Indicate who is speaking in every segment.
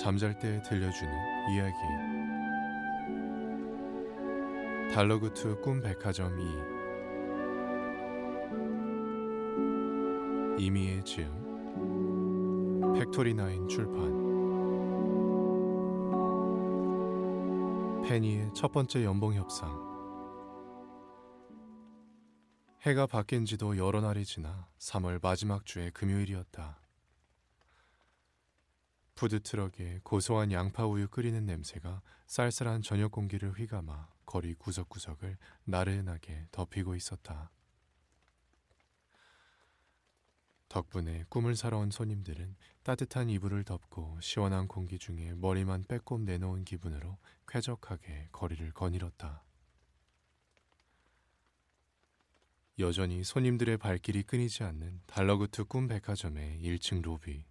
Speaker 1: 잠잘 때 들려주는 이야기. 달러구트 꿈 백화점 2 이미예 지음. 팩토리나인 출판. 페니의 첫 번째 연봉 협상. 해가 바뀐 지도 여러 날이 지나 3월 마지막 주의 금요일이었다. 푸드트럭에 고소한 양파 우유 끓이는 냄새가 쌀쌀한 저녁 공기를 휘감아 거리 구석구석을 나른하게 덮이고 있었다. 덕분에 꿈을 사러 온 손님들은 따뜻한 이불을 덮고 시원한 공기 중에 머리만 빼꼼 내놓은 기분으로 쾌적하게 거리를 거닐었다. 여전히 손님들의 발길이 끊이지 않는 달러구트 꿈 백화점의 1층 로비.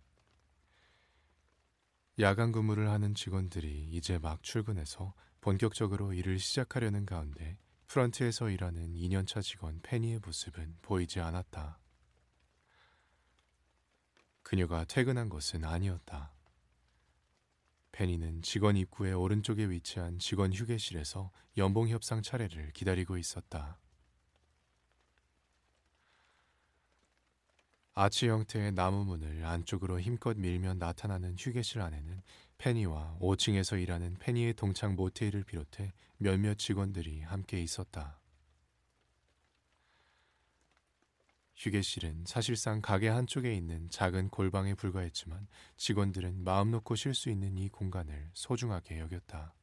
Speaker 1: 야간 근무를 하는 직원들이 이제 막 출근해서 본격적으로 일을 시작하려는 가운데 프런트에서 일하는 2년차 직원 페니의 모습은 보이지 않았다. 그녀가 퇴근한 것은 아니었다. 페니는 직원 입구의 오른쪽에 위치한 직원 휴게실에서 연봉 협상 차례를 기다리고 있었다. 아치 형태의 나무 문을 안쪽으로 힘껏 밀면 나타나는 휴게실 안에는 페니와 5층에서 일하는 페니의 동창 모테일을 비롯해 몇몇 직원들이 함께 있었다. 휴게실은 사실상 가게 한쪽에 있는 작은 골방에 불과했지만 직원들은 마음 놓고 쉴 수 있는 이 공간을 소중하게 여겼다.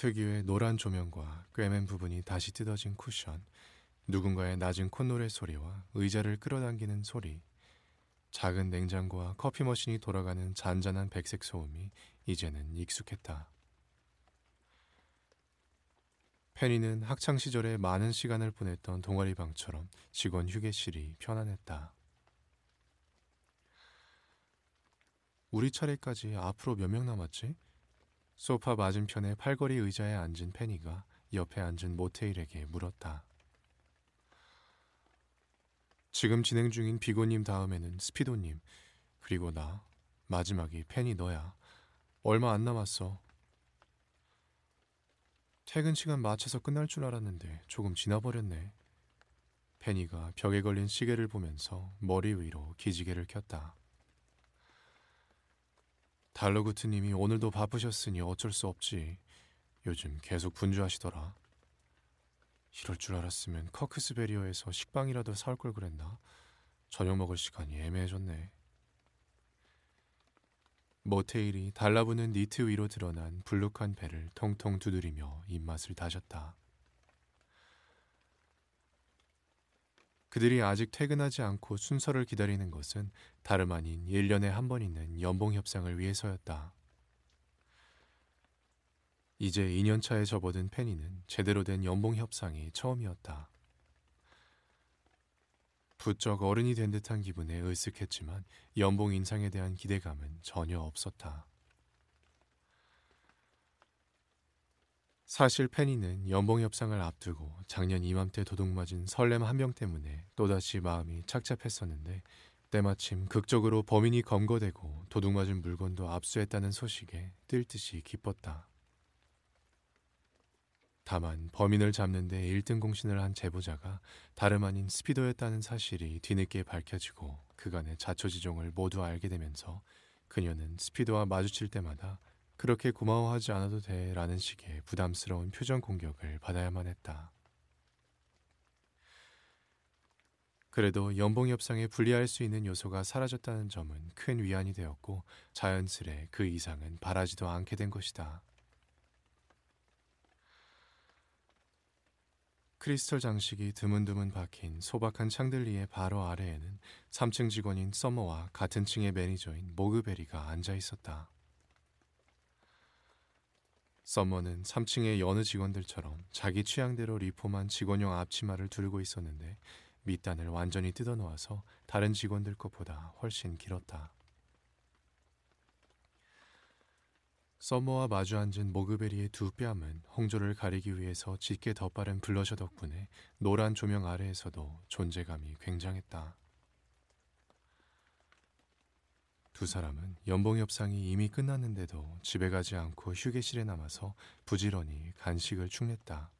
Speaker 1: 특유의 노란 조명과 꿰맨 부분이 다시 뜯어진 쿠션, 누군가의 낮은 콧노래 소리와 의자를 끌어당기는 소리, 작은 냉장고와 커피 머신이 돌아가는 잔잔한 백색 소음이 이제는 익숙했다. 페니는 학창 시절에 많은 시간을 보냈던 동아리 방처럼 직원 휴게실이 편안했다. 우리 차례까지 앞으로 몇 명 남았지? 소파 맞은편의 팔걸이 의자에 앉은 페니가 옆에 앉은 모테일에게 물었다. 지금 진행 중인 비고님 다음에는 스피도님, 그리고 나, 마지막이 페니 너야. 얼마 안 남았어. 퇴근 시간 맞춰서 끝날 줄 알았는데 조금 지나버렸네. 페니가 벽에 걸린 시계를 보면서 머리 위로 기지개를 켰다. 달러구트님이 오늘도 바쁘셨으니 어쩔 수 없지. 요즘 계속 분주하시더라. 이럴 줄 알았으면 커크스베리어에서 식빵이라도 사올 걸 그랬나? 저녁 먹을 시간이 애매해졌네. 모테일이 달라붙는 니트 위로 드러난 불룩한 배를 통통 두드리며 입맛을 다졌다. 그들이 아직 퇴근하지 않고 순서를 기다리는 것은 다름 아닌 1년에 한 번 있는 연봉 협상을 위해서였다. 이제 2년 차에 접어든 페니는 제대로 된 연봉 협상이 처음이었다. 부쩍 어른이 된 듯한 기분에 으쓱했지만 연봉 인상에 대한 기대감은 전혀 없었다. 사실 페니는 연봉 협상을 앞두고 작년 이맘때 도둑맞은 설렘 한명 때문에 또다시 마음이 착잡했었는데 때마침 극적으로 범인이 검거되고 도둑맞은 물건도 압수했다는 소식에 뜰 듯이 기뻤다. 다만 범인을 잡는 데 1등 공신을 한 제보자가 다름 아닌 스피도였다는 사실이 뒤늦게 밝혀지고 그간의 자초지종을 모두 알게 되면서 그녀는 스피도와 마주칠 때마다 그렇게 고마워하지 않아도 돼 라는 식의 부담스러운 표정 공격을 받아야만 했다. 그래도 연봉 협상에 불리할 수 있는 요소가 사라졌다는 점은 큰 위안이 되었고 자연스레 그 이상은 바라지도 않게 된 것이다. 크리스털 장식이 드문드문 박힌 소박한 샹들리의 바로 아래에는 3층 직원인 서머와 같은 층의 매니저인 모그베리가 앉아 있었다. 서머는 3층의 여느 직원들처럼 자기 취향대로 리폼한 직원용 앞치마를 두르고 있었는데 밑단을 완전히 뜯어놓아서 다른 직원들 것보다 훨씬 길었다. 서머와 마주 앉은 모그베리의 두 뺨은 홍조를 가리기 위해서 짙게 덧바른 블러셔 덕분에 노란 조명 아래에서도 존재감이 굉장했다. 두 사람은 연봉 협상이 이미 끝났는데도 집에 가지 않고 휴게실에 남아서 부지런히 간식을 축냈다.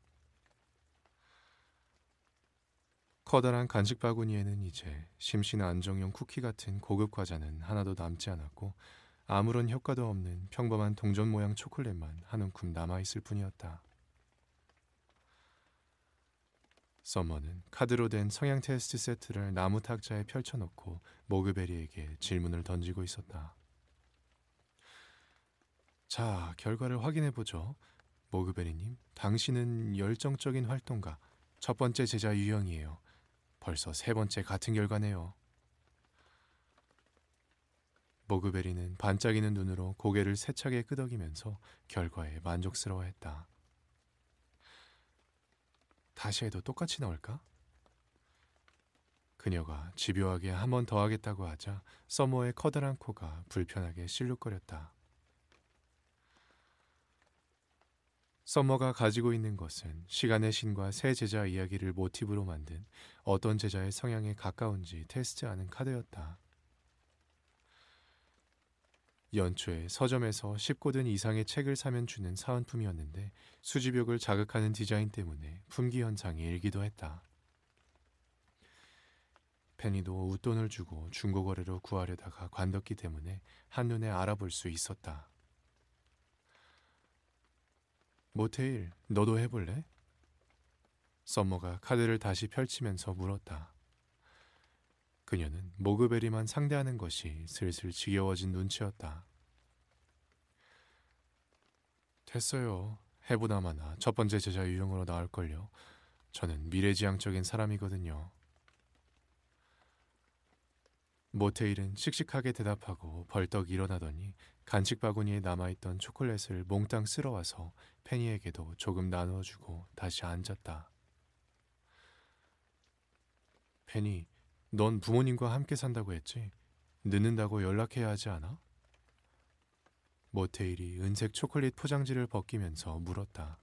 Speaker 1: 커다란 간식 바구니에는 이제 심신 안정용 쿠키 같은 고급 과자는 하나도 남지 않았고 아무런 효과도 없는 평범한 동전 모양 초콜릿만 한 움큼 남아있을 뿐이었다. 서머는 카드로 된 성향 테스트 세트를 나무 탁자에 펼쳐놓고 모그베리에게 질문을 던지고 있었다. 자, 결과를 확인해 보죠. 모그베리님, 당신은 열정적인 활동가, 첫 번째 제자 유형이에요. 벌써 세 번째 같은 결과네요. 모그베리는 반짝이는 눈으로 고개를 세차게 끄덕이면서 결과에 만족스러워했다. 다시 해도 똑같이 나올까? 그녀가 집요하게 한 번 더 하겠다고 하자 서머의 커다란 코가 불편하게 실룩거렸다. 서머가 가지고 있는 것은 시간의 신과 새 제자 이야기를 모티브로 만든 어떤 제자의 성향에 가까운지 테스트하는 카드였다. 연초에 서점에서 10고든 이상의 책을 사면 주는 사은품이었는데 수집욕을 자극하는 디자인 때문에 품귀 현상이 일기도 했다. 페니도 웃돈을 주고 중고거래로 구하려다가 관뒀기 때문에 한눈에 알아볼 수 있었다. 모테일, 너도 해볼래? 썸머가 카드를 다시 펼치면서 물었다. 그녀는 모그베리만 상대하는 것이 슬슬 지겨워진 눈치였다. 됐어요. 해보나마나 첫 번째 제자 유형으로 나올걸요. 저는 미래지향적인 사람이거든요. 모테일은 씩씩하게 대답하고 벌떡 일어나더니 간식 바구니에 남아있던 초콜릿을 몽땅 쓸어와서 페니에게도 조금 나누어주고 다시 앉았다. 페니, 넌 부모님과 함께 산다고 했지? 늦는다고 연락해야 하지 않아? 모테일이 은색 초콜릿 포장지를 벗기면서 물었다.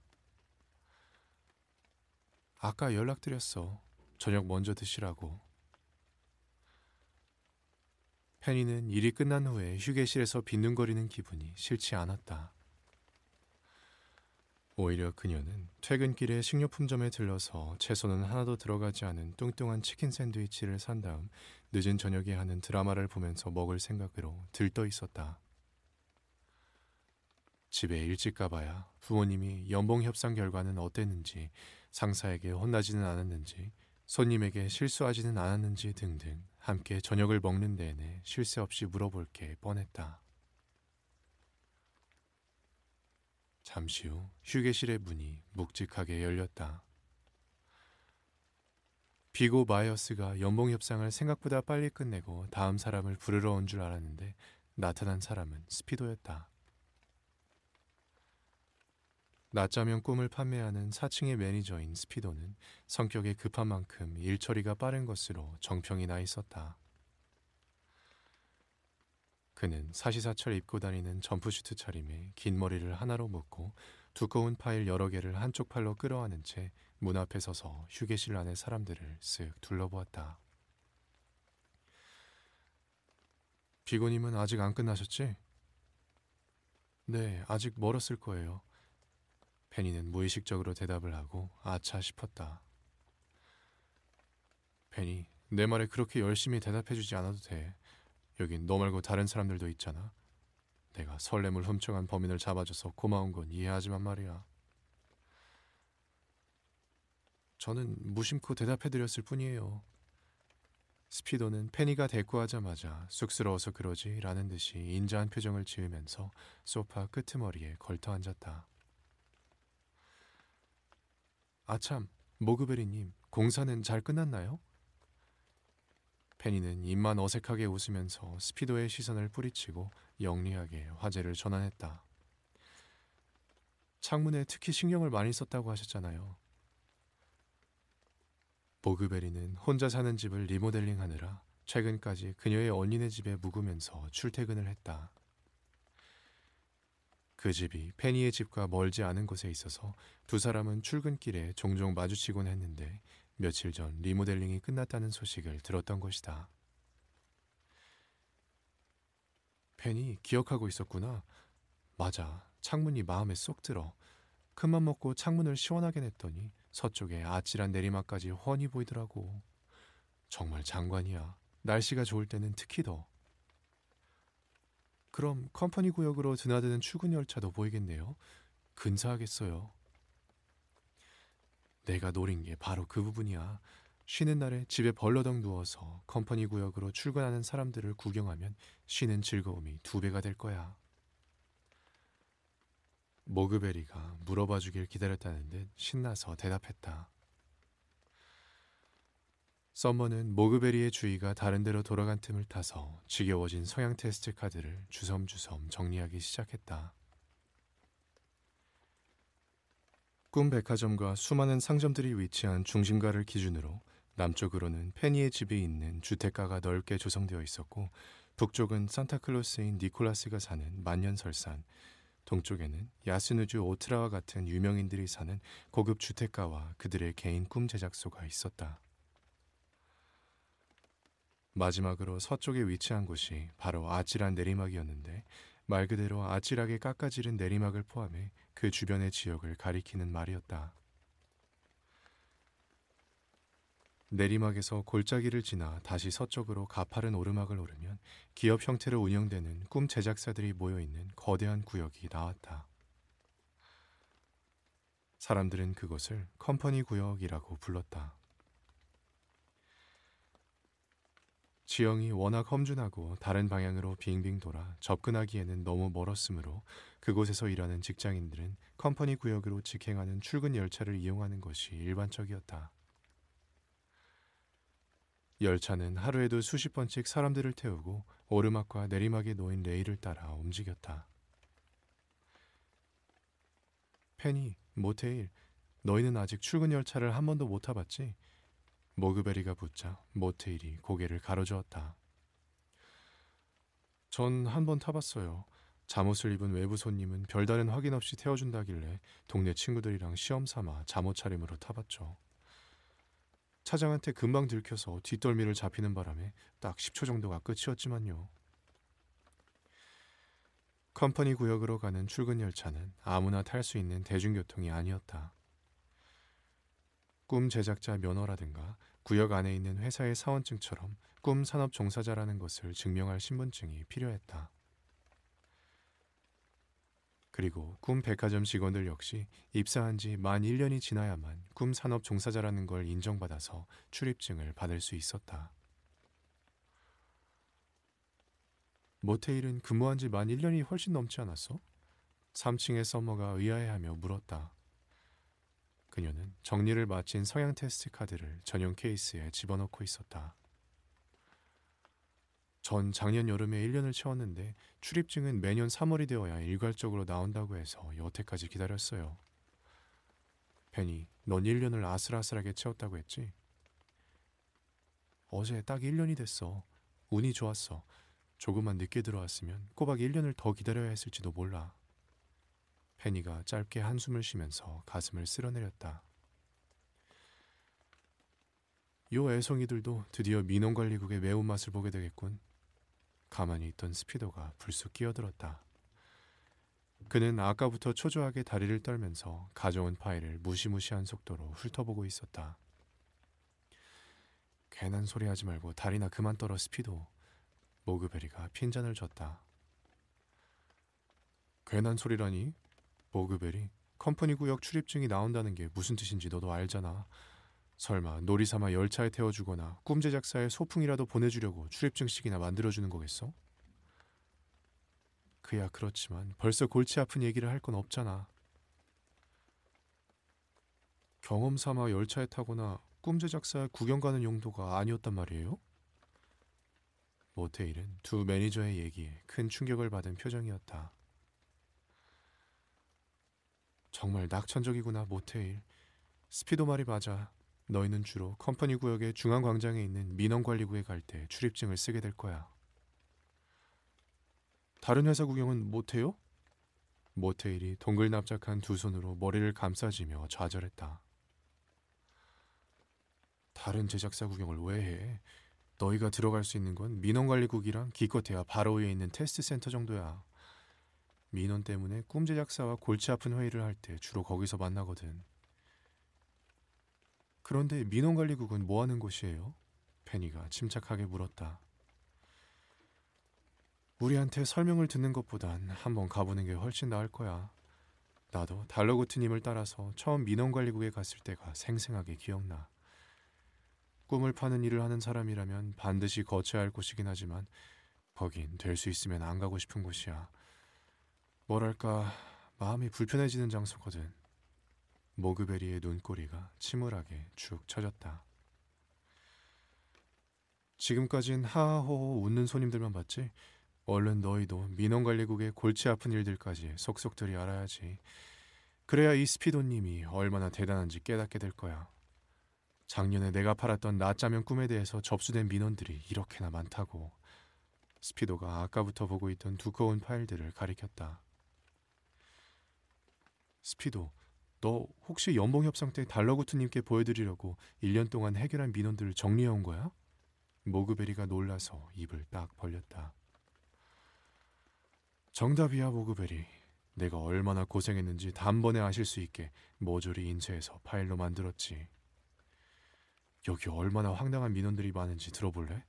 Speaker 1: 아까 연락드렸어. 저녁 먼저 드시라고. 페니는 일이 끝난 후에 휴게실에서 빈둥거리는 기분이 싫지 않았다. 오히려 그녀는 퇴근길에 식료품점에 들러서 채소는 하나도 들어가지 않은 뚱뚱한 치킨 샌드위치를 산 다음 늦은 저녁에 하는 드라마를 보면서 먹을 생각으로 들떠 있었다. 집에 일찍 가봐야 부모님이 연봉 협상 결과는 어땠는지, 상사에게 혼나지는 않았는지, 손님에게 실수하지는 않았는지 등등 함께 저녁을 먹는 내내 쉴 새 없이 물어볼 게 뻔했다. 잠시 후 휴게실의 문이 묵직하게 열렸다. 비고 마이어스가 연봉 협상을 생각보다 빨리 끝내고 다음 사람을 부르러 온 줄 알았는데 나타난 사람은 스피도였다. 낮잠용 꿈을 판매하는 4층의 매니저인 스피도는 성격이 급한 만큼 일 처리가 빠른 것으로 정평이 나 있었다. 그는 사시사철 입고 다니는 점프슈트 차림에 긴 머리를 하나로 묶고 두꺼운 파일 여러 개를 한쪽 팔로 끌어안은 채 문 앞에 서서 휴게실 안의 사람들을 쓱 둘러보았다. 비고님은 아직 안 끝나셨지? 네, 아직 멀었을 거예요. 페니는 무의식적으로 대답을 하고 아차 싶었다. 페니, 내 말에 그렇게 열심히 대답해주지 않아도 돼. 여긴 너 말고 다른 사람들도 있잖아. 내가 설렘을 훔쳐간 범인을 잡아줘서 고마운 건 이해하지만 말이야. 저는 무심코 대답해드렸을 뿐이에요. 스피도는 페니가 대꾸하자마자 쑥스러워서 그러지 라는 듯이 인자한 표정을 지으면서 소파 끄트머리에 걸터 앉았다. 아참, 모그베리님, 공사는 잘 끝났나요? 페니는 입만 어색하게 웃으면서 스피도의 시선을 뿌리치고 영리하게 화제를 전환했다. 창문에 특히 신경을 많이 썼다고 하셨잖아요. 보그베리는 혼자 사는 집을 리모델링 하느라 최근까지 그녀의 언니네 집에 묵으면서 출퇴근을 했다. 그 집이 페니의 집과 멀지 않은 곳에 있어서 두 사람은 출근길에 종종 마주치곤 했는데 며칠 전 리모델링이 끝났다는 소식을 들었던 것이다. 펜이 기억하고 있었구나. 맞아. 창문이 마음에 쏙 들어. 큰맘 먹고 창문을 시원하게 냈더니 서쪽에 아찔한 내리막까지 훤히 보이더라고. 정말 장관이야. 날씨가 좋을 때는 특히 더. 그럼 컴퍼니 구역으로 드나드는 출근 열차도 보이겠네요. 근사하겠어요. 내가 노린 게 바로 그 부분이야. 쉬는 날에 집에 벌러덩 누워서 컴퍼니 구역으로 출근하는 사람들을 구경하면 쉬는 즐거움이 두 배가 될 거야. 모그베리가 물어봐 주길 기다렸다는 듯 신나서 대답했다. 썸머는 모그베리의 주의가 다른 데로 돌아간 틈을 타서 지겨워진 성향 테스트 카드를 주섬주섬 정리하기 시작했다. 꿈 백화점과 수많은 상점들이 위치한 중심가를 기준으로 남쪽으로는 페니의 집이 있는 주택가가 넓게 조성되어 있었고 북쪽은 산타클로스인 니콜라스가 사는 만년설산, 동쪽에는 야스누주 오트라와 같은 유명인들이 사는 고급 주택가와 그들의 개인 꿈 제작소가 있었다. 마지막으로 서쪽에 위치한 곳이 바로 아찔한 내리막이었는데 말 그대로 아찔하게 깎아지른 내리막을 포함해 그 주변의 지역을 가리키는 말이었다. 내리막에서 골짜기를 지나 다시 서쪽으로 가파른 오르막을 오르면 기업 형태로 운영되는 꿈 제작사들이 모여 있는 거대한 구역이 나왔다. 사람들은 그것을 컴퍼니 구역이라고 불렀다. 지형이 워낙 험준하고 다른 방향으로 빙빙 돌아 접근하기에는 너무 멀었으므로 그곳에서 일하는 직장인들은 컴퍼니 구역으로 직행하는 출근 열차를 이용하는 것이 일반적이었다. 열차는 하루에도 수십 번씩 사람들을 태우고 오르막과 내리막에 놓인 레일을 따라 움직였다. 페니, 모테일, 너희는 아직 출근 열차를 한 번도 못 타봤지? 모그베리가 붙자 모테일이 고개를 가로저었다. 전 한 번 타봤어요. 잠옷을 입은 외부 손님은 별다른 확인 없이 태워준다길래 동네 친구들이랑 시험 삼아 잠옷 차림으로 타봤죠. 차장한테 금방 들켜서 뒷덜미를 잡히는 바람에 딱 10초 정도가 끝이었지만요. 컴퍼니 구역으로 가는 출근 열차는 아무나 탈 수 있는 대중교통이 아니었다. 꿈 제작자 면허라든가 구역 안에 있는 회사의 사원증처럼 꿈 산업 종사자라는 것을 증명할 신분증이 필요했다. 그리고 꿈 백화점 직원들 역시 입사한 지 만 1년이 지나야만 꿈 산업 종사자라는 걸 인정받아서 출입증을 받을 수 있었다. 모테일은 근무한 지 만 1년이 훨씬 넘지 않았어? 3층의 서머가 의아해하며 물었다. 그녀는 정리를 마친 성향 테스트 카드를 전용 케이스에 집어넣고 있었다. 전 작년 여름에 1년을 채웠는데 출입증은 매년 3월이 되어야 일괄적으로 나온다고 해서 여태까지 기다렸어요. 벤이 넌 1년을 아슬아슬하게 채웠다고 했지? 어제 딱 1년이 됐어. 운이 좋았어. 조금만 늦게 들어왔으면 꼬박 1년을 더 기다려야 했을지도 몰라. 페니가 짧게 한숨을 쉬면서 가슴을 쓸어내렸다. 요 애송이들도 드디어 민원관리국의 매운맛을 보게 되겠군. 가만히 있던 스피더가 불쑥 끼어들었다. 그는 아까부터 초조하게 다리를 떨면서 가져온 파일을 무시무시한 속도로 훑어보고 있었다. 괜한 소리 하지 말고 다리나 그만 떨어 스피도. 모그베리가 핀잔을 줬다. 괜한 소리라니? 모그베리, 컴퍼니 구역 출입증이 나온다는 게 무슨 뜻인지 너도 알잖아. 설마 놀이 삼아 열차에 태워주거나 꿈 제작사에 소풍이라도 보내주려고 출입증식이나 만들어주는 거겠어? 그야 그렇지만 벌써 골치 아픈 얘기를 할 건 없잖아. 경험 삼아 열차에 타거나 꿈 제작사 구경 가는 용도가 아니었단 말이에요? 모테일은 두 매니저의 얘기에 큰 충격을 받은 표정이었다. 정말 낙천적이구나, 모테일. 스피도 말이 맞아. 너희는 주로 컴퍼니 구역의 중앙 광장에 있는 민원관리구에 갈 때 출입증을 쓰게 될 거야. 다른 회사 구경은 못해요? 모테일이 동글납작한 두 손으로 머리를 감싸지며 좌절했다. 다른 제작사 구경을 왜 해? 너희가 들어갈 수 있는 건 민원관리국이랑 기껏해야 바로 위에 있는 테스트 센터 정도야. 민원 때문에 꿈 제작사와 골치 아픈 회의를 할 때 주로 거기서 만나거든. 그런데 민원관리국은 뭐 하는 곳이에요? 페니가 침착하게 물었다. 우리한테 설명을 듣는 것보단 한번 가보는 게 훨씬 나을 거야. 나도 달러구트님을 따라서 처음 민원관리국에 갔을 때가 생생하게 기억나. 꿈을 파는 일을 하는 사람이라면 반드시 거쳐야 할 곳이긴 하지만 거긴 될 수 있으면 안 가고 싶은 곳이야. 뭐랄까 마음이 불편해지는 장소거든. 모그베리의 눈꼬리가 침울하게 축 처졌다. 지금까진 하하호호 웃는 손님들만 봤지. 얼른 너희도 민원관리국의 골치 아픈 일들까지 속속들이 알아야지. 그래야 이 스피도님이 얼마나 대단한지 깨닫게 될 거야. 작년에 내가 팔았던 낮자면 꿈에 대해서 접수된 민원들이 이렇게나 많다고. 스피도가 아까부터 보고 있던 두꺼운 파일들을 가리켰다. 스피도, 너 혹시 연봉 협상 때 달러구트님께 보여드리려고 1년 동안 해결한 민원들을 정리해온 거야? 모그베리가 놀라서 입을 딱 벌렸다. 정답이야, 모그베리. 내가 얼마나 고생했는지 단번에 아실 수 있게 모조리 인쇄해서 파일로 만들었지. 여기 얼마나 황당한 민원들이 많은지 들어볼래?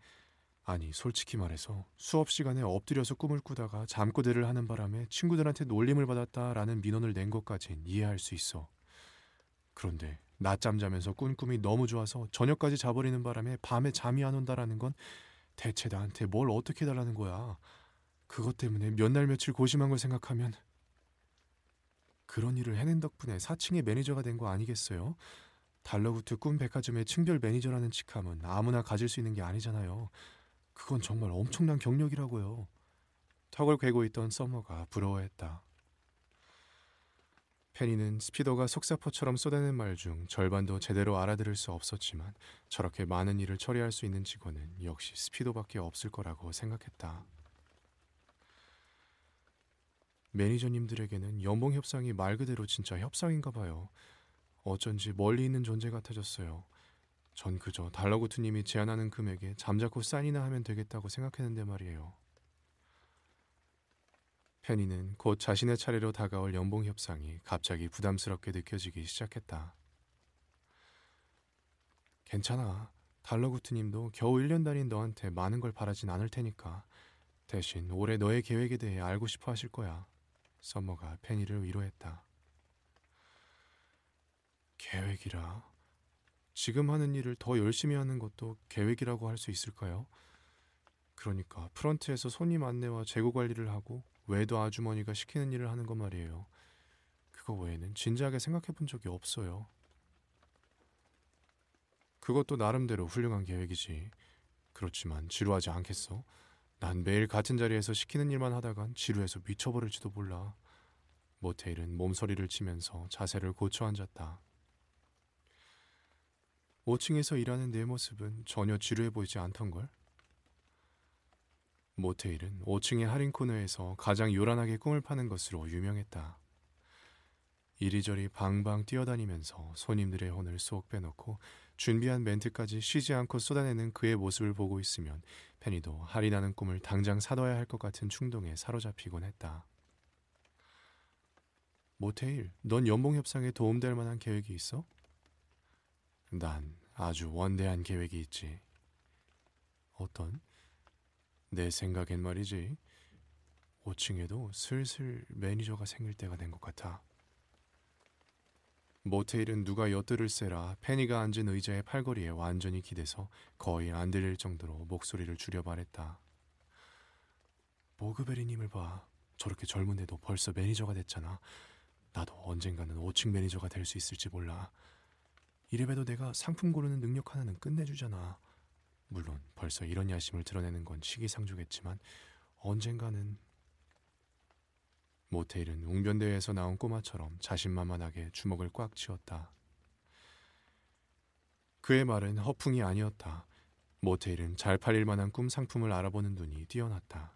Speaker 1: 아니, 솔직히 말해서 수업 시간에 엎드려서 꿈을 꾸다가 잠꼬대를 하는 바람에 친구들한테 놀림을 받았다라는 민원을 낸 것까진 이해할 수 있어. 그런데 낮잠 자면서 꾼 꿈이 너무 좋아서 저녁까지 자버리는 바람에 밤에 잠이 안 온다라는 건 대체 나한테 뭘 어떻게 해달라는 거야. 그것 때문에 몇 날 며칠 고심한 걸 생각하면 그런 일을 해낸 덕분에 3층의 매니저가 된 거 아니겠어요? 달러구트 꿈 백화점의 층별 매니저라는 직함은 아무나 가질 수 있는 게 아니잖아요. 그건 정말 엄청난 경력이라고요. 턱을 괴고 있던 썸머가 부러워했다. 페니는 스피더가 속사포처럼 쏟아낸 말 중 절반도 제대로 알아들을 수 없었지만 저렇게 많은 일을 처리할 수 있는 직원은 역시 스피더밖에 없을 거라고 생각했다. 매니저님들에게는 연봉 협상이 말 그대로 진짜 협상인가 봐요. 어쩐지 멀리 있는 존재 같아졌어요. 전 그저 달러구트님이 제안하는 금액에 잠자코 사인이나 하면 되겠다고 생각했는데 말이에요. 페니는 곧 자신의 차례로 다가올 연봉 협상이 갑자기 부담스럽게 느껴지기 시작했다. 괜찮아. 달러구트님도 겨우 1년 다닌 너한테 많은 걸 바라진 않을 테니까 대신 올해 너의 계획에 대해 알고 싶어 하실 거야. 서머가 페니를 위로했다. 계획이라. 지금 하는 일을 더 열심히 하는 것도 계획이라고 할 수 있을까요? 그러니까 프런트에서 손님 안내와 재고 관리를 하고 외도 아주머니가 시키는 일을 하는 것 말이에요. 그거 외에는 진지하게 생각해 본 적이 없어요. 그것도 나름대로 훌륭한 계획이지. 그렇지만 지루하지 않겠어? 난 매일 같은 자리에서 시키는 일만 하다간 지루해서 미쳐버릴지도 몰라. 모테일은 몸서리를 치면서 자세를 고쳐 앉았다. 5층에서 일하는 내 모습은 전혀 지루해 보이지 않던걸? 모테일은 5층의 할인 코너에서 가장 요란하게 꿈을 파는 것으로 유명했다. 이리저리 방방 뛰어다니면서 손님들의 혼을 쏙 빼놓고 준비한 멘트까지 쉬지 않고 쏟아내는 그의 모습을 보고 있으면 페니도 할인하는 꿈을 당장 사둬야 할 것 같은 충동에 사로잡히곤 했다. 모태일, 넌 연봉 협상에 도움될 만한 계획이 있어? 난 아주 원대한 계획이 있지. 어떤? 내 생각엔 말이지. 5층에도 슬슬 매니저가 생길 때가 된 것 같아. 모태일은 누가 엿들을세라 페니가 앉은 의자의 팔걸이에 완전히 기대서 거의 안 들릴 정도로 목소리를 줄여 말했다. 모그베리님을 봐. 저렇게 젊은데도 벌써 매니저가 됐잖아. 나도 언젠가는 5층 매니저가 될 수 있을지 몰라. 이래봬도 내가 상품 고르는 능력 하나는 끝내주잖아. 물론 벌써 이런 야심을 드러내는 건 시기상조겠지만 언젠가는 모태일은 웅변대회에서 나온 꼬마처럼 자신만만하게 주먹을 꽉 쥐었다. 그의 말은 허풍이 아니었다. 모테일은 잘 팔릴 만한 꿈 상품을 알아보는 눈이 뛰어났다.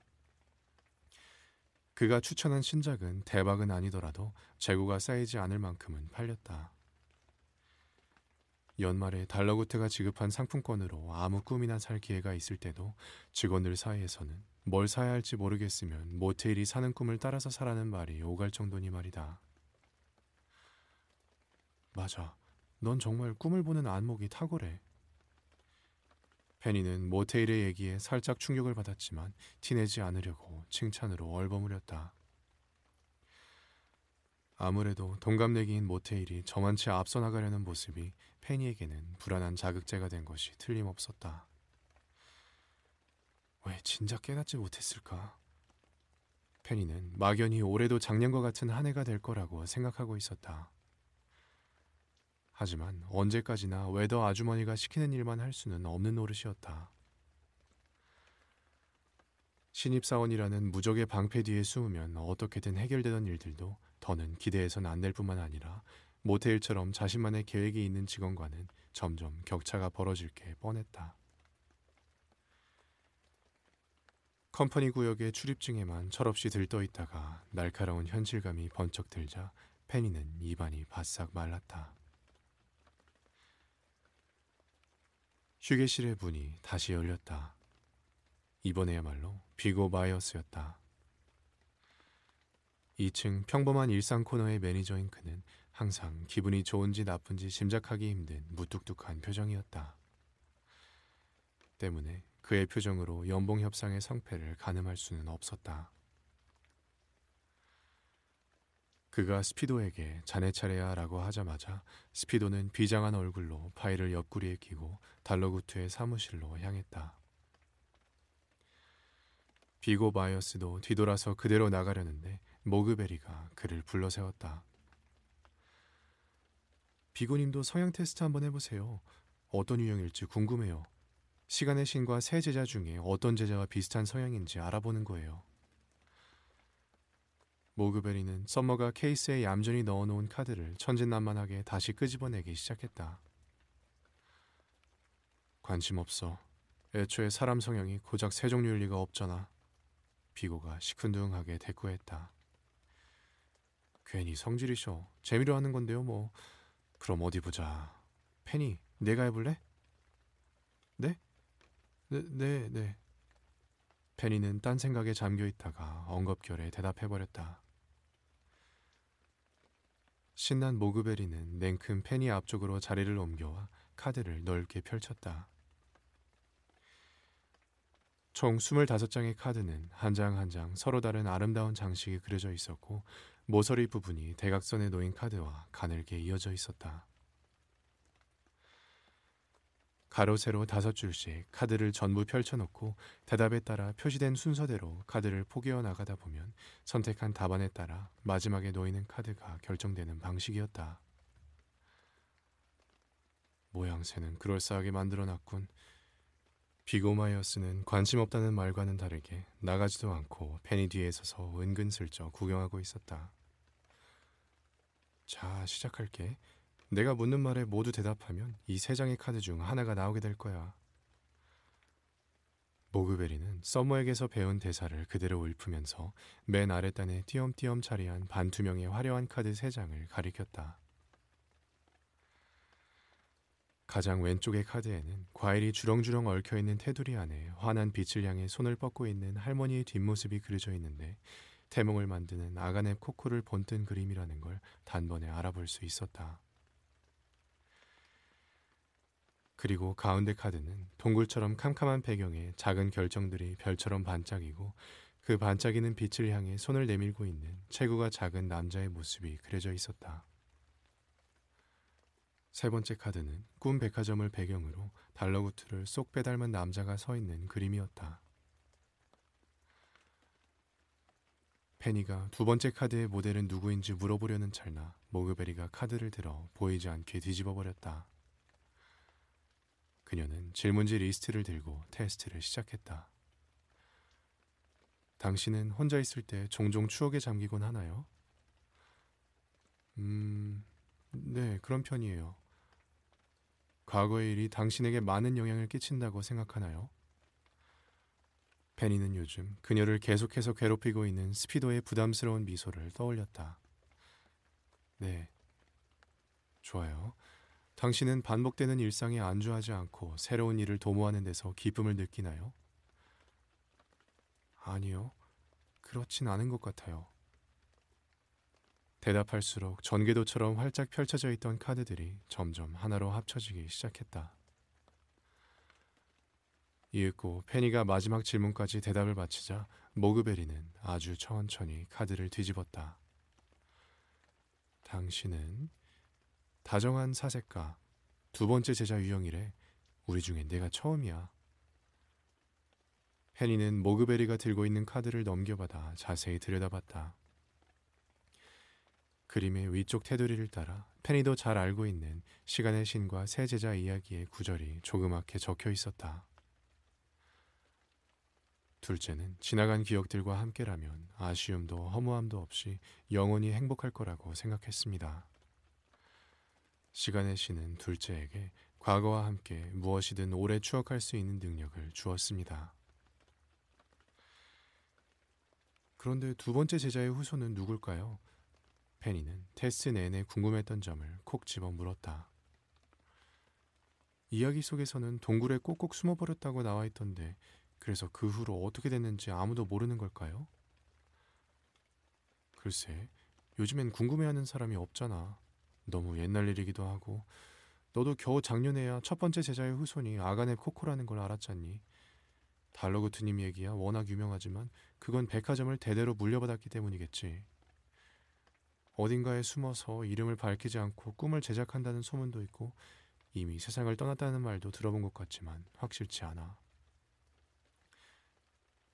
Speaker 1: 그가 추천한 신작은 대박은 아니더라도 재고가 쌓이지 않을 만큼은 팔렸다. 연말에 달러구트가 지급한 상품권으로 아무 꿈이나 살 기회가 있을 때도 직원들 사이에서는 뭘 사야 할지 모르겠으면 모테일이 사는 꿈을 따라서 사라는 말이 오갈 정도니 말이다. 맞아. 넌 정말 꿈을 보는 안목이 탁월해. 페니는 모테일의 얘기에 살짝 충격을 받았지만 티내지 않으려고 칭찬으로 얼버무렸다. 아무래도 동갑내기인 모테일이 저만치 앞서 나가려는 모습이 페니에게는 불안한 자극제가 된 것이 틀림없었다. 왜 진작 깨닫지 못했을까? 페니는 막연히 올해도 작년과 같은 한 해가 될 거라고 생각하고 있었다. 하지만 언제까지나 웨더 아주머니가 시키는 일만 할 수는 없는 노릇이었다. 신입사원이라는 무적의 방패 뒤에 숨으면 어떻게든 해결되던 일들도 더는 기대해선 안될 뿐만 아니라 모태일처럼 자신만의 계획이 있는 직원과는 점점 격차가 벌어질 게 뻔했다. 컴퍼니 구역의 출입증에만 철없이 들떠 있다가 날카로운 현실감이 번쩍 들자 페니는 입안이 바싹 말랐다. 휴게실의 문이 다시 열렸다. 이번에야말로 비고 바이어스였다. 2층 평범한 일상 코너의 매니저인 그는 항상 기분이 좋은지 나쁜지 짐작하기 힘든 무뚝뚝한 표정이었다. 때문에 그의 표정으로 연봉 협상의 성패를 가늠할 수는 없었다. 그가 스피도에게 자네 차례야 라고 하자마자 스피도는 비장한 얼굴로 파일을 옆구리에 끼고 달러구트의 사무실로 향했다. 비고 마이어스도 뒤돌아서 그대로 나가려는데 모그베리가 그를 불러세웠다. 비고님도 성향 테스트 한번 해보세요. 어떤 유형일지 궁금해요. 시간의 신과 새 제자 중에 어떤 제자와 비슷한 성향인지 알아보는 거예요. 모그베리는 썸머가 케이스에 얌전히 넣어놓은 카드를 천진난만하게 다시 끄집어내기 시작했다. 관심 없어. 애초에 사람 성향이 고작 세 종류일 리가 없잖아. 비고가 시큰둥하게 대꾸했다. 괜히 성질이셔. 재미로 하는 건데요, 뭐. 그럼 어디 보자. 페니, 내가 해볼래? 네? 네, 네, 네. 페니는 딴 생각에 잠겨 있다가 엉겁결에 대답해버렸다. 신난 모그베리는 냉큼 페니 앞쪽으로 자리를 옮겨와 카드를 넓게 펼쳤다. 총 25장의 카드는 한 장 한장 서로 다른 아름다운 장식이 그려져 있었고 모서리 부분이 대각선에 놓인 카드와 가늘게 이어져 있었다. 가로 세로 다섯 줄씩 카드를 전부 펼쳐놓고 대답에 따라 표시된 순서대로 카드를 포개어 나가다 보면 선택한 답안에 따라 마지막에 놓이는 카드가 결정되는 방식이었다. 모양새는 그럴싸하게 만들어놨군. 비고마이어스는 관심 없다는 말과는 다르게 나가지도 않고 페니 뒤에 서서 은근슬쩍 구경하고 있었다. 자, 시작할게. 내가 묻는 말에 모두 대답하면 이 세 장의 카드 중 하나가 나오게 될 거야. 모그베리는 서머에게서 배운 대사를 그대로 읊으면서 맨 아랫단에 띄엄띄엄 자리한 반투명의 화려한 카드 세 장을 가리켰다. 가장 왼쪽의 카드에는 과일이 주렁주렁 얽혀있는 테두리 안에 환한 빛을 향해 손을 뻗고 있는 할머니의 뒷모습이 그려져 있는데 태몽을 만드는 아가네 코코를 본뜬 그림이라는 걸 단번에 알아볼 수 있었다. 그리고 가운데 카드는 동굴처럼 캄캄한 배경에 작은 결정들이 별처럼 반짝이고 그 반짝이는 빛을 향해 손을 내밀고 있는 체구가 작은 남자의 모습이 그려져 있었다. 세 번째 카드는 꿈 백화점을 배경으로 달러구트를 쏙 빼닮은 남자가 서 있는 그림이었다. 페니가 두 번째 카드의 모델은 누구인지 물어보려는 찰나 모그베리가 카드를 들어 보이지 않게 뒤집어 버렸다. 그녀는 질문지 리스트를 들고 테스트를 시작했다. 당신은 혼자 있을 때 종종 추억에 잠기곤 하나요? 음, 네, 그런 편이에요. 과거의 일이 당신에게 많은 영향을 끼친다고 생각하나요? 페니는 요즘 그녀를 계속해서 괴롭히고 있는 스피도의 부담스러운 미소를 떠올렸다. 네. 좋아요. 당신은 반복되는 일상에 안주하지 않고 새로운 일을 도모하는 데서 기쁨을 느끼나요? 아니요. 그렇진 않은 것 같아요. 대답할수록 전개도처럼 활짝 펼쳐져 있던 카드들이 점점 하나로 합쳐지기 시작했다. 이윽고 페니가 마지막 질문까지 대답을 마치자 모그베리는 아주 천천히 카드를 뒤집었다. 당신은 다정한 사색가 두 번째 제자 유형이래. 우리 중엔 내가 처음이야. 페니는 모그베리가 들고 있는 카드를 넘겨받아 자세히 들여다봤다. 그림의 위쪽 테두리를 따라 페니도 잘 알고 있는 시간의 신과 새 제자 이야기의 구절이 조그맣게 적혀 있었다. 둘째는 지나간 기억들과 함께라면 아쉬움도 허무함도 없이 영원히 행복할 거라고 생각했습니다. 시간의 신은 둘째에게 과거와 함께 무엇이든 오래 추억할 수 있는 능력을 주었습니다. 그런데 두 번째 제자의 후손은 누굴까요? 페니는 테스트 내내 궁금했던 점을 콕 집어 물었다. 이야기 속에서는 동굴에 꼭꼭 숨어버렸다고 나와 있던데 그래서 그 후로 어떻게 됐는지 아무도 모르는 걸까요? 글쎄, 요즘엔 궁금해하는 사람이 없잖아. 너무 옛날 일이기도 하고 너도 겨우 작년에야 첫 번째 제자의 후손이 아가네 코코라는 걸 알았잖니. 달러구트님 얘기야 워낙 유명하지만 그건 백화점을 대대로 물려받았기 때문이겠지. 어딘가에 숨어서 이름을 밝히지 않고 꿈을 제작한다는 소문도 있고 이미 세상을 떠났다는 말도 들어본 것 같지만 확실치 않아.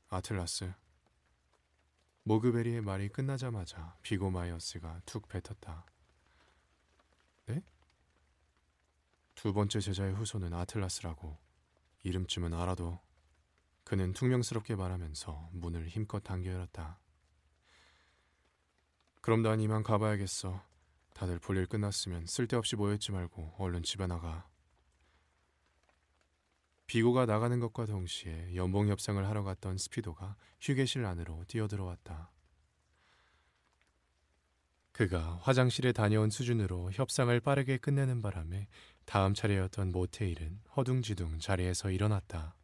Speaker 1: 아틀라스. 모그베리의 말이 끝나자마자 비고 마이어스가 툭 뱉었다. 네? 두 번째 제자의 후손은 아틀라스라고 이름쯤은 알아도 그는 퉁명스럽게 말하면서 문을 힘껏 당겨 열었다. 그럼 난 이만 가봐야겠어. 다들 볼일 끝났으면 쓸데없이 모여있지 말고 얼른 집에 나가. 비고가 나가는 것과 동시에 연봉 협상을 하러 갔던 스피도가 휴게실 안으로 뛰어들어왔다. 그가 화장실에 다녀온 수준으로 협상을 빠르게 끝내는 바람에 다음 차례였던 모테일은 허둥지둥 자리에서 일어났다.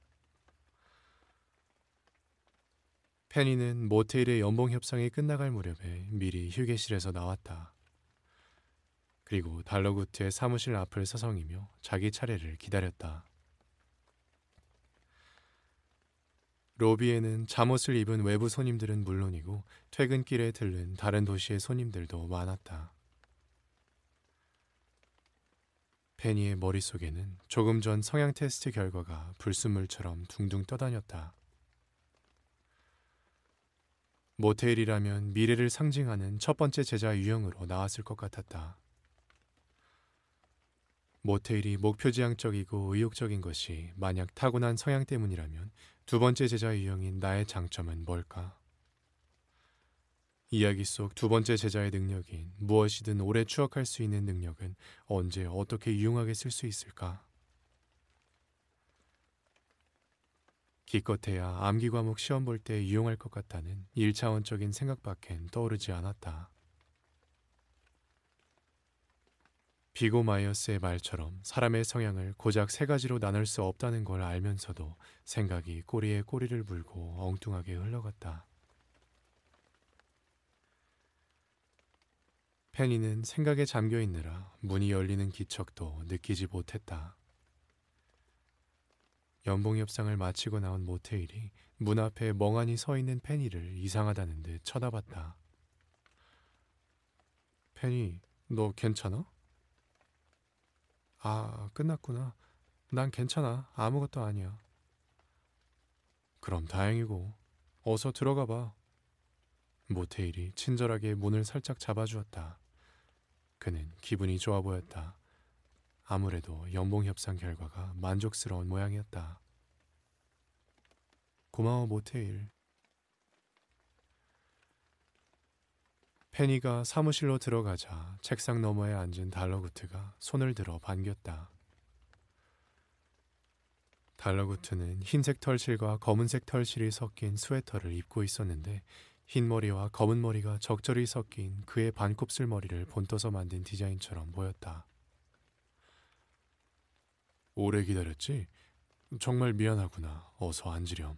Speaker 1: 페니는 모테일의 연봉 협상이 끝나갈 무렵에 미리 휴게실에서 나왔다. 그리고 달러구트의 사무실 앞을 서성이며 자기 차례를 기다렸다. 로비에는 잠옷을 입은 외부 손님들은 물론이고 퇴근길에 들른 다른 도시의 손님들도 많았다. 페니의 머릿속에는 조금 전 성향 테스트 결과가 불순물처럼 둥둥 떠다녔다. 모테일이라면 미래를 상징하는 첫 번째 제자 유형으로 나왔을 것 같았다. 모테일이 목표지향적이고 의욕적인 것이 만약 타고난 성향 때문이라면 두 번째 제자 유형인 나의 장점은 뭘까? 이야기 속 두 번째 제자의 능력인 무엇이든 오래 추억할 수 있는 능력은 언제 어떻게 유용하게 쓸 수 있을까? 기껏해야 암기 과목 시험 볼 때 유용할 것 같다는 1차원적인 생각밖엔 떠오르지 않았다. 비고 마이어스의 말처럼 사람의 성향을 고작 세 가지로 나눌 수 없다는 걸 알면서도 생각이 꼬리에 꼬리를 물고 엉뚱하게 흘러갔다. 페니는 생각에 잠겨 있느라 문이 열리는 기척도 느끼지 못했다. 연봉 협상을 마치고 나온 모테일이 문 앞에 멍하니 서 있는 페니를 이상하다는 듯 쳐다봤다. 페니, 너 괜찮아? 아, 끝났구나. 난 괜찮아. 아무것도 아니야. 그럼 다행이고. 어서 들어가 봐. 모테일이 친절하게 문을 살짝 잡아주었다. 그는 기분이 좋아 보였다. 아무래도 연봉 협상 결과가 만족스러운 모양이었다. 고마워 모테일. 페니가 사무실로 들어가자 책상 너머에 앉은 달러구트가 손을 들어 반겼다. 달러구트는 흰색 털실과 검은색 털실이 섞인 스웨터를 입고 있었는데 흰 머리와 검은 머리가 적절히 섞인 그의 반곱슬 머리를 본떠서 만든 디자인처럼 보였다. 오래 기다렸지? 정말 미안하구나. 어서 앉으렴.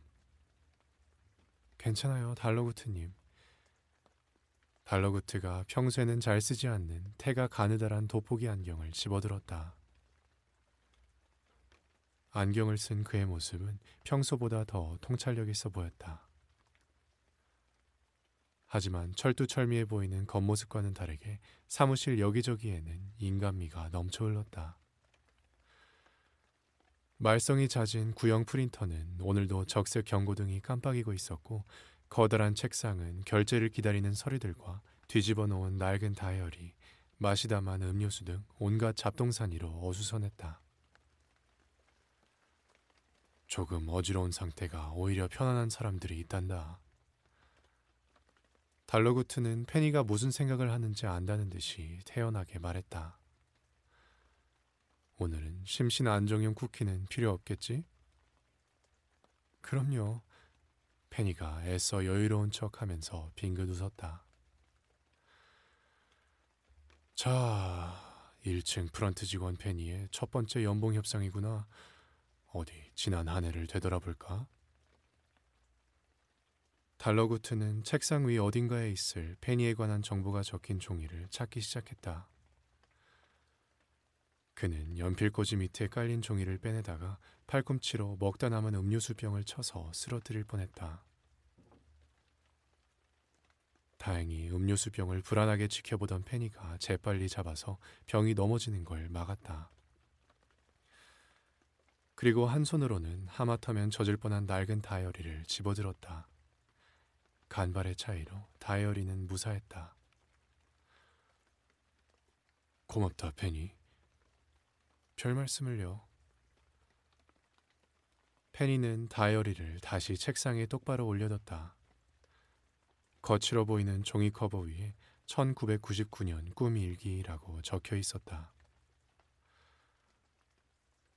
Speaker 1: 괜찮아요, 달러구트님. 달러구트가 평소에는 잘 쓰지 않는 태가 가느다란 돋보기 안경을 집어들었다. 안경을 쓴 그의 모습은 평소보다 더 통찰력 있어 보였다. 하지만 철두철미해 보이는 겉모습과는 다르게 사무실 여기저기에는 인간미가 넘쳐 흘렀다. 말썽이 잦은 구형 프린터는 오늘도 적색 경고등이 깜빡이고 있었고 커다란 책상은 결제를 기다리는 서류들과 뒤집어 놓은 낡은 다이어리, 마시다만 음료수 등 온갖 잡동사니로 어수선했다. 조금 어지러운 상태가 오히려 편안한 사람들이 있단다. 달러구트는 페니가 무슨 생각을 하는지 안다는 듯이 태연하게 말했다. 오늘은 심신 안정용 쿠키는 필요 없겠지? 그럼요. 페니가 애써 여유로운 척 하면서 빙긋 웃었다. 자, 1층 프런트 직원 페니의 첫 번째 연봉 협상이구나. 어디 지난 한 해를 되돌아볼까? 달러구트는 책상 위 어딘가에 있을 페니에 관한 정보가 적힌 종이를 찾기 시작했다. 그는 연필꽂이 밑에 깔린 종이를 빼내다가 팔꿈치로 먹다 남은 음료수 병을 쳐서 쓰러뜨릴 뻔했다. 다행히 음료수 병을 불안하게 지켜보던 페니가 재빨리 잡아서 병이 넘어지는 걸 막았다. 그리고 한 손으로는 하마터면 젖을 뻔한 낡은 다이어리를 집어들었다. 간발의 차이로 다이어리는 무사했다. 고맙다, 페니. 별 말씀을요. 페니는 다이어리를 다시 책상에 똑바로 올려뒀다. 거칠어 보이는 종이 커버 위에 1999년 꿈 일기라고 적혀 있었다.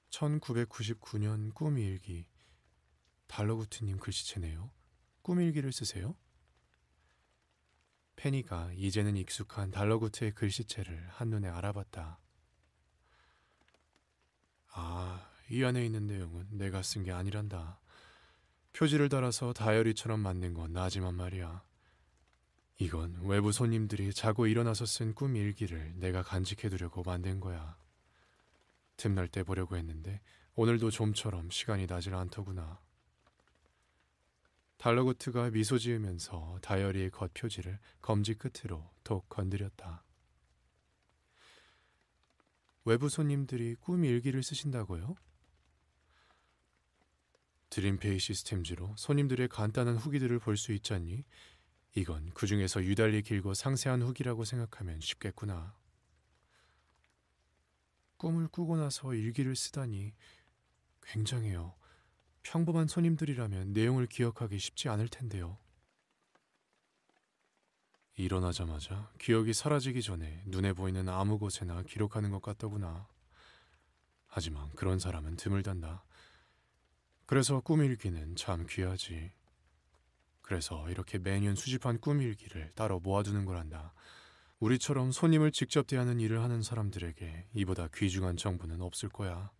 Speaker 1: 1999년 꿈 일기. 달러구트님 글씨체네요. 꿈 일기를 쓰세요? 페니가 이제는 익숙한 달러구트의 글씨체를 한눈에 알아봤다. 아, 이 안에 있는 내용은 내가 쓴 게 아니란다. 표지를 달아서 다이어리처럼 만든 건 나지만 말이야. 이건 외부 손님들이 자고 일어나서 쓴 꿈 일기를 내가 간직해두려고 만든 거야. 틈날 때 보려고 했는데 오늘도 좀처럼 시간이 나질 않더구나. 달러구트가 미소 지으면서 다이어리의 겉표지를 검지 끝으로 톡 건드렸다. 외부 손님들이 꿈 일기를 쓰신다고요? 드림페이 시스템즈로 손님들의 간단한 후기들을 볼 수 있잖니? 이건 그 중에서 유달리 길고 상세한 후기라고 생각하면 쉽겠구나. 꿈을 꾸고 나서 일기를 쓰다니 굉장해요. 평범한 손님들이라면 내용을 기억하기 쉽지 않을 텐데요. 일어나자마자 기억이 사라지기 전에 눈에 보이는 아무 곳에나 기록하는 것 같더구나. 하지만 그런 사람은 드물단다. 그래서 꿈일기는 참 귀하지. 그래서 이렇게 매년 수집한 꿈일기를 따로 모아두는 거란다. 우리처럼 손님을 직접 대하는 일을 하는 사람들에게 이보다 귀중한 정보는 없을 거야.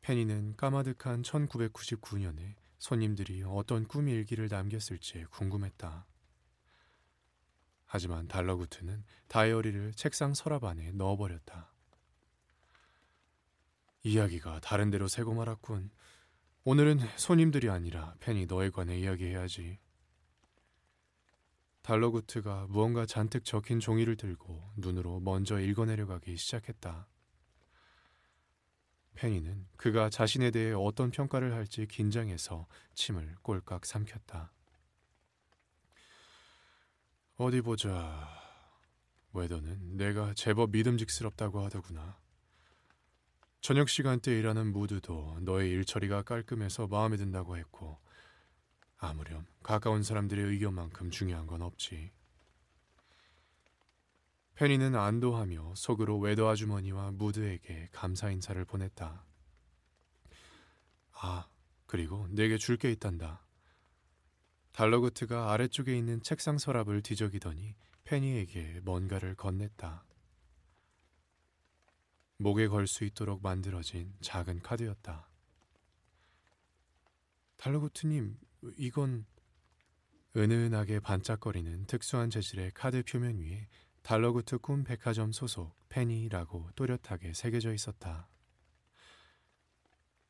Speaker 1: 페니는 까마득한 1999년에 손님들이 어떤 꿈 일기를 남겼을지 궁금했다. 하지만 달러구트는 다이어리를 책상 서랍 안에 넣어버렸다. 이야기가 다른 데로 새고 말았군. 오늘은 손님들이 아니라 팬이 너에 관해 이야기해야지. 달러구트가 무언가 잔뜩 적힌 종이를 들고 눈으로 먼저 읽어내려가기 시작했다. 페니는 그가 자신에 대해 어떤 평가를 할지 긴장해서 침을 꼴깍 삼켰다. 어디 보자. 웨더는 내가 제법 믿음직스럽다고 하더구나. 저녁 시간대 일하는 무드도 너의 일처리가 깔끔해서 마음에 든다고 했고 아무렴 가까운 사람들의 의견만큼 중요한 건 없지. 페니는 안도하며 속으로 웨더 아주머니와 무드에게 감사 인사를 보냈다. 아, 그리고 내게 줄 게 있단다. 달러구트가 아래쪽에 있는 책상 서랍을 뒤적이더니 페니에게 뭔가를 건넸다. 목에 걸 수 있도록 만들어진 작은 카드였다. 달러구트님, 이건 은은하게 반짝거리는 특수한 재질의 카드 표면 위에 달러구트 꿈 백화점 소속 페니라고 또렷하게 새겨져 있었다.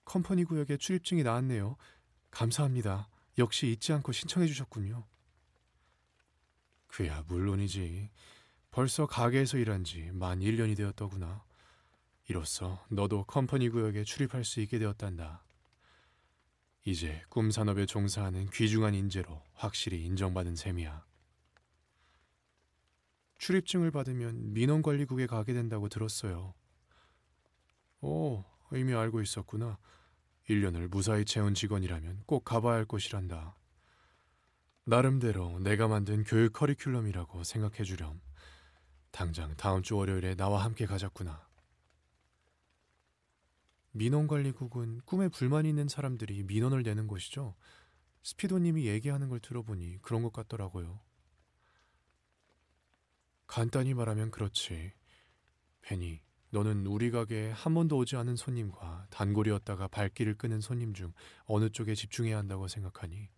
Speaker 1: 컴퍼니 구역에 출입증이 나왔네요. 감사합니다. 역시 잊지 않고 신청해 주셨군요. 그야 물론이지. 벌써 가게에서 일한 지 만 1년이 되었더구나. 이로써 너도 컴퍼니 구역에 출입할 수 있게 되었단다. 이제 꿈 산업에 종사하는 귀중한 인재로 확실히 인정받은 셈이야. 출입증을 받으면 민원관리국에 가게 된다고 들었어요. 오, 이미 알고 있었구나. 1년을 무사히 채운 직원이라면 꼭 가봐야 할 곳이란다. 나름대로 내가 만든 교육 커리큘럼이라고 생각해 주렴. 당장 다음 주 월요일에 나와 함께 가자꾸나. 민원관리국은 꿈에 불만이 있는 사람들이 민원을 내는 곳이죠. 스피도님이 얘기하는 걸 들어보니 그런 것 같더라고요. 간단히 말하면 그렇지. 페니, 너는 우리 가게에 한 번도 오지 않은 손님과 단골이었다가 발길을 끄는 손님 중 어느 쪽에 집중해야 한다고 생각하니?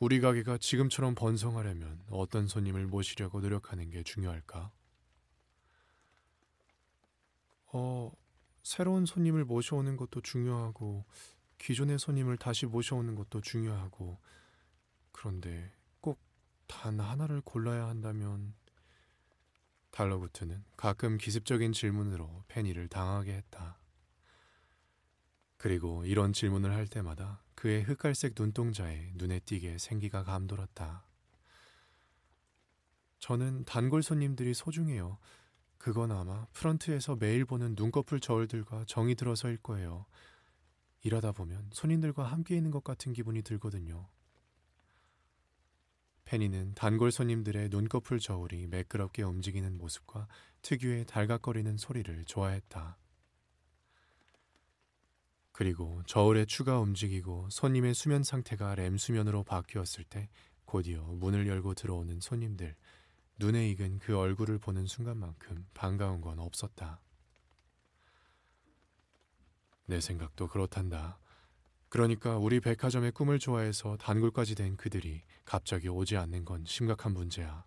Speaker 1: 우리 가게가 지금처럼 번성하려면 어떤 손님을 모시려고 노력하는 게 중요할까? 어, 새로운 손님을 모셔오는 것도 중요하고, 기존의 손님을 다시 모셔오는 것도 중요하고, 그런데 꼭 단 하나를 골라야 한다면, 달러구트는 가끔 기습적인 질문으로 페니를 당하게 했다. 그리고 이런 질문을 할 때마다 그의 흑갈색 눈동자에 눈에 띄게 생기가 감돌았다. 저는 단골 손님들이 소중해요. 그건 아마 프런트에서 매일 보는 눈꺼풀 저울들과 정이 들어서일 거예요. 일하다 보면 손님들과 함께 있는 것 같은 기분이 들거든요. 페니는 단골 손님들의 눈꺼풀 저울이 매끄럽게 움직이는 모습과 특유의 달각거리는 소리를 좋아했다. 그리고 저울의 추가 움직이고 손님의 수면 상태가 램 수면으로 바뀌었을 때 곧이어 문을 열고 들어오는 손님들, 눈에 익은 그 얼굴을 보는 순간만큼 반가운 건 없었다. 내 생각도 그렇단다. 그러니까 우리 백화점의 꿈을 좋아해서 단골까지 된 그들이 갑자기 오지 않는 건 심각한 문제야.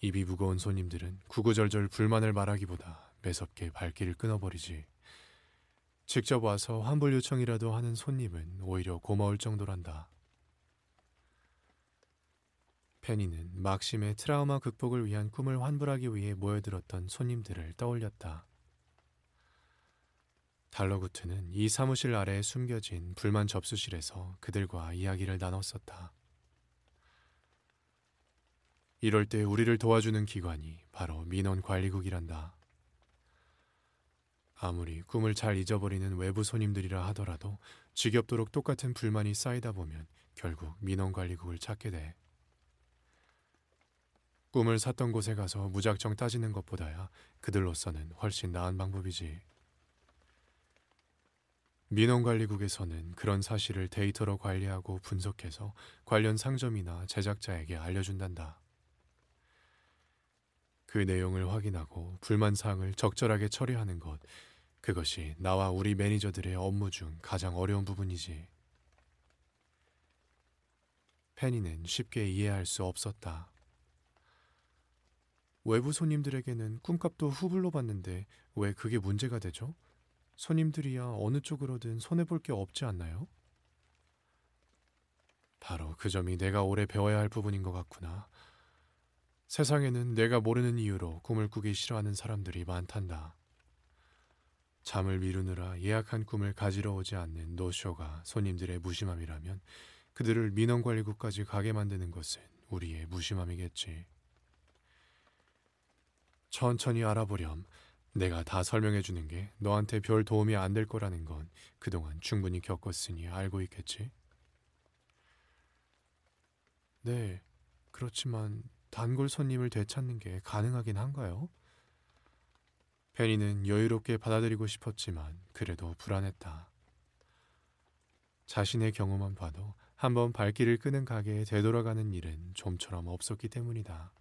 Speaker 1: 입이 무거운 손님들은 구구절절 불만을 말하기보다 매섭게 발길을 끊어버리지. 직접 와서 환불 요청이라도 하는 손님은 오히려 고마울 정도란다. 페니는 막심의 트라우마 극복을 위한 꿈을 환불하기 위해 모여들었던 손님들을 떠올렸다. 달러구트는 이 사무실 아래에 숨겨진 불만 접수실에서 그들과 이야기를 나눴었다. 이럴 때 우리를 도와주는 기관이 바로 민원관리국이란다. 아무리 꿈을 잘 잊어버리는 외부 손님들이라 하더라도 지겹도록 똑같은 불만이 쌓이다 보면 결국 민원관리국을 찾게 돼. 꿈을 샀던 곳에 가서 무작정 따지는 것보다야 그들로서는 훨씬 나은 방법이지. 민원관리국에서는 그런 사실을 데이터로 관리하고 분석해서 관련 상점이나 제작자에게 알려준단다. 그 내용을 확인하고 불만 사항을 적절하게 처리하는 것, 그것이 나와 우리 매니저들의 업무 중 가장 어려운 부분이지. 페니는 쉽게 이해할 수 없었다. 외부 손님들에게는 꿈값도 후불로 받는데 왜 그게 문제가 되죠? 손님들이야 어느 쪽으로든 손해볼 게 없지 않나요? 바로 그 점이 내가 오래 배워야 할 부분인 것 같구나. 세상에는 내가 모르는 이유로 꿈을 꾸기 싫어하는 사람들이 많단다. 잠을 미루느라 예약한 꿈을 가지러 오지 않는 노쇼가 손님들의 무심함이라면 그들을 민원관리국까지 가게 만드는 것은 우리의 무심함이겠지. 천천히 알아보렴. 내가 다 설명해 주는 게 너한테 별 도움이 안 될 거라는 건 그동안 충분히 겪었으니 알고 있겠지? 네, 그렇지만 단골 손님을 되찾는 게 가능하긴 한가요? 페니는 여유롭게 받아들이고 싶었지만 그래도 불안했다. 자신의 경험만 봐도 한번 발길을 끄는 가게에 되돌아가는 일은 좀처럼 없었기 때문이다.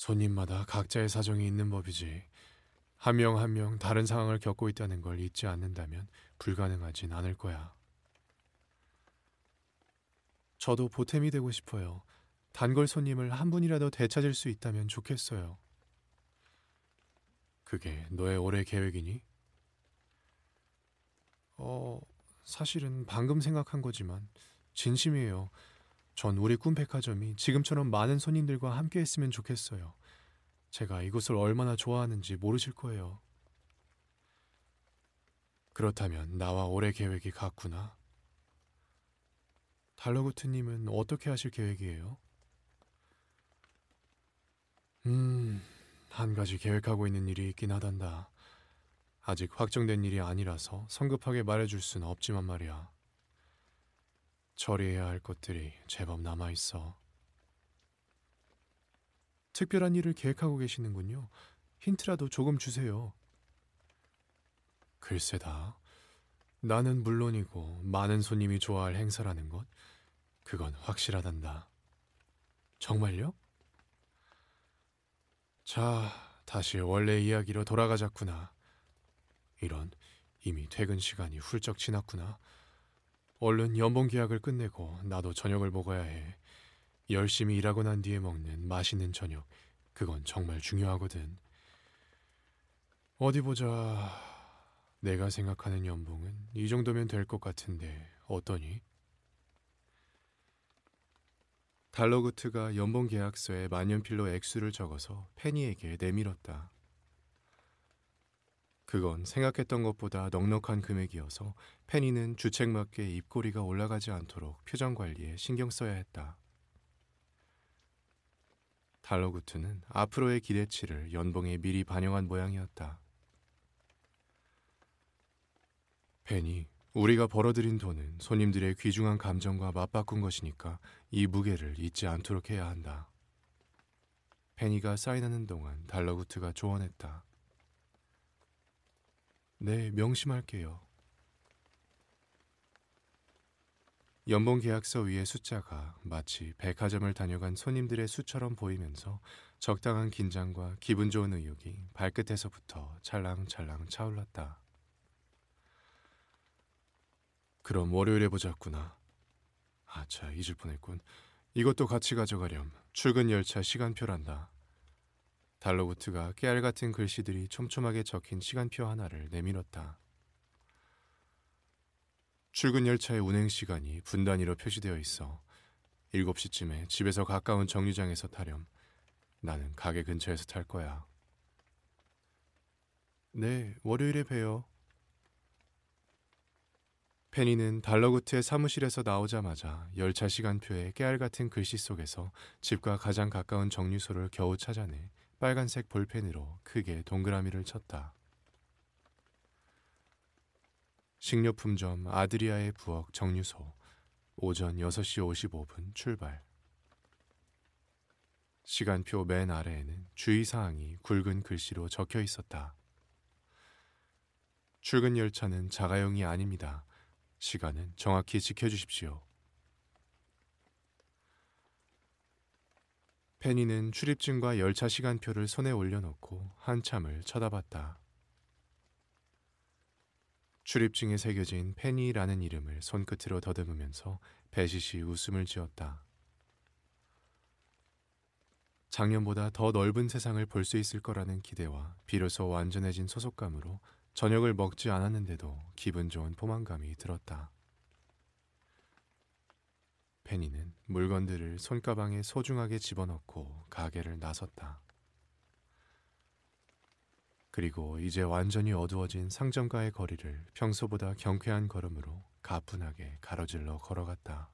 Speaker 1: 손님마다 각자의 사정이 있는 법이지. 한 명 한 명 다른 상황을 겪고 있다는 걸 잊지 않는다면 불가능하진 않을 거야. 저도 보탬이 되고 싶어요. 단골 손님을 한 분이라도 되찾을 수 있다면 좋겠어요. 그게 너의 올해 계획이니? 어, 사실은 방금 생각한 거지만 진심이에요. 전 우리 꿈백화점이 지금처럼 많은 손님들과 함께 했으면 좋겠어요. 제가 이곳을 얼마나 좋아하는지 모르실 거예요. 그렇다면 나와 올해 계획이 같구나. 달러구트님은 어떻게 하실 계획이에요? 음, 한 가지 계획하고 있는 일이 있긴 하단다. 아직 확정된 일이 아니라서 성급하게 말해줄 수는 없지만 말이야. 처리해야 할 것들이 제법 남아 있어. 특별한 일을 계획하고 계시는군요. 힌트라도 조금 주세요. 글쎄다. 나는 물론이고 많은 손님이 좋아할 행사라는 것, 그건 확실하단다. 정말요? 자, 다시 원래 이야기로 돌아가자꾸나. 이런, 이미 퇴근 시간이 훌쩍 지났구나. 얼른 연봉 계약을 끝내고 나도 저녁을 먹어야 해. 열심히 일하고 난 뒤에 먹는 맛있는 저녁, 그건 정말 중요하거든. 어디 보자. 내가 생각하는 연봉은 이 정도면 될 것 같은데 어떠니? 달러구트가 연봉 계약서에 만년필로 액수를 적어서 페니에게 내밀었다. 그건 생각했던 것보다 넉넉한 금액이어서 페니는 주책맞게 입꼬리가 올라가지 않도록 표정 관리에 신경 써야 했다. 달러구트는 앞으로의 기대치를 연봉에 미리 반영한 모양이었다. 페니, 우리가 벌어들인 돈은 손님들의 귀중한 감정과 맞바꾼 것이니까 이 무게를 잊지 않도록 해야 한다. 페니가 사인하는 동안 달러구트가 조언했다. 네, 명심할게요. 연봉 계약서 위의 숫자가 마치 백화점을 다녀간 손님들의 수처럼 보이면서 적당한 긴장과 기분 좋은 의욕이 발끝에서부터 찰랑찰랑 차올랐다. 그럼 월요일에 보자꾸나. 아차, 잊을 뻔했군. 이것도 같이 가져가렴. 출근 열차 시간표란다. 달로구트가 깨알 같은 글씨들이 촘촘하게 적힌 시간표 하나를 내밀었다. 출근 열차의 운행 시간이 분 단위로 표시되어 있어 7시쯤에 집에서 가까운 정류장에서 타렴. 나는 가게 근처에서 탈 거야. 네, 월요일에 봬요. 페니는 달러구트의 사무실에서 나오자마자 열차 시간표에 깨알 같은 글씨 속에서 집과 가장 가까운 정류소를 겨우 찾아내 빨간색 볼펜으로 크게 동그라미를 쳤다. 식료품점 아드리아의 부엌 정류소 오전 6시 55분 출발. 시간표 맨 아래에는 주의사항이 굵은 글씨로 적혀 있었다. 출근 열차는 자가용이 아닙니다. 시간은 정확히 지켜주십시오. 페니는 출입증과 열차 시간표를 손에 올려놓고 한참을 쳐다봤다. 출입증에 새겨진 페니라는 이름을 손끝으로 더듬으면서 배시시 웃음을 지었다. 작년보다 더 넓은 세상을 볼 수 있을 거라는 기대와 비로소 완전해진 소속감으로 저녁을 먹지 않았는데도 기분 좋은 포만감이 들었다. 페니는 물건들을 손가방에 소중하게 집어넣고 가게를 나섰다. 그리고 이제 완전히 어두워진 상점가의 거리를 평소보다 경쾌한 걸음으로 가뿐하게 가로질러 걸어갔다.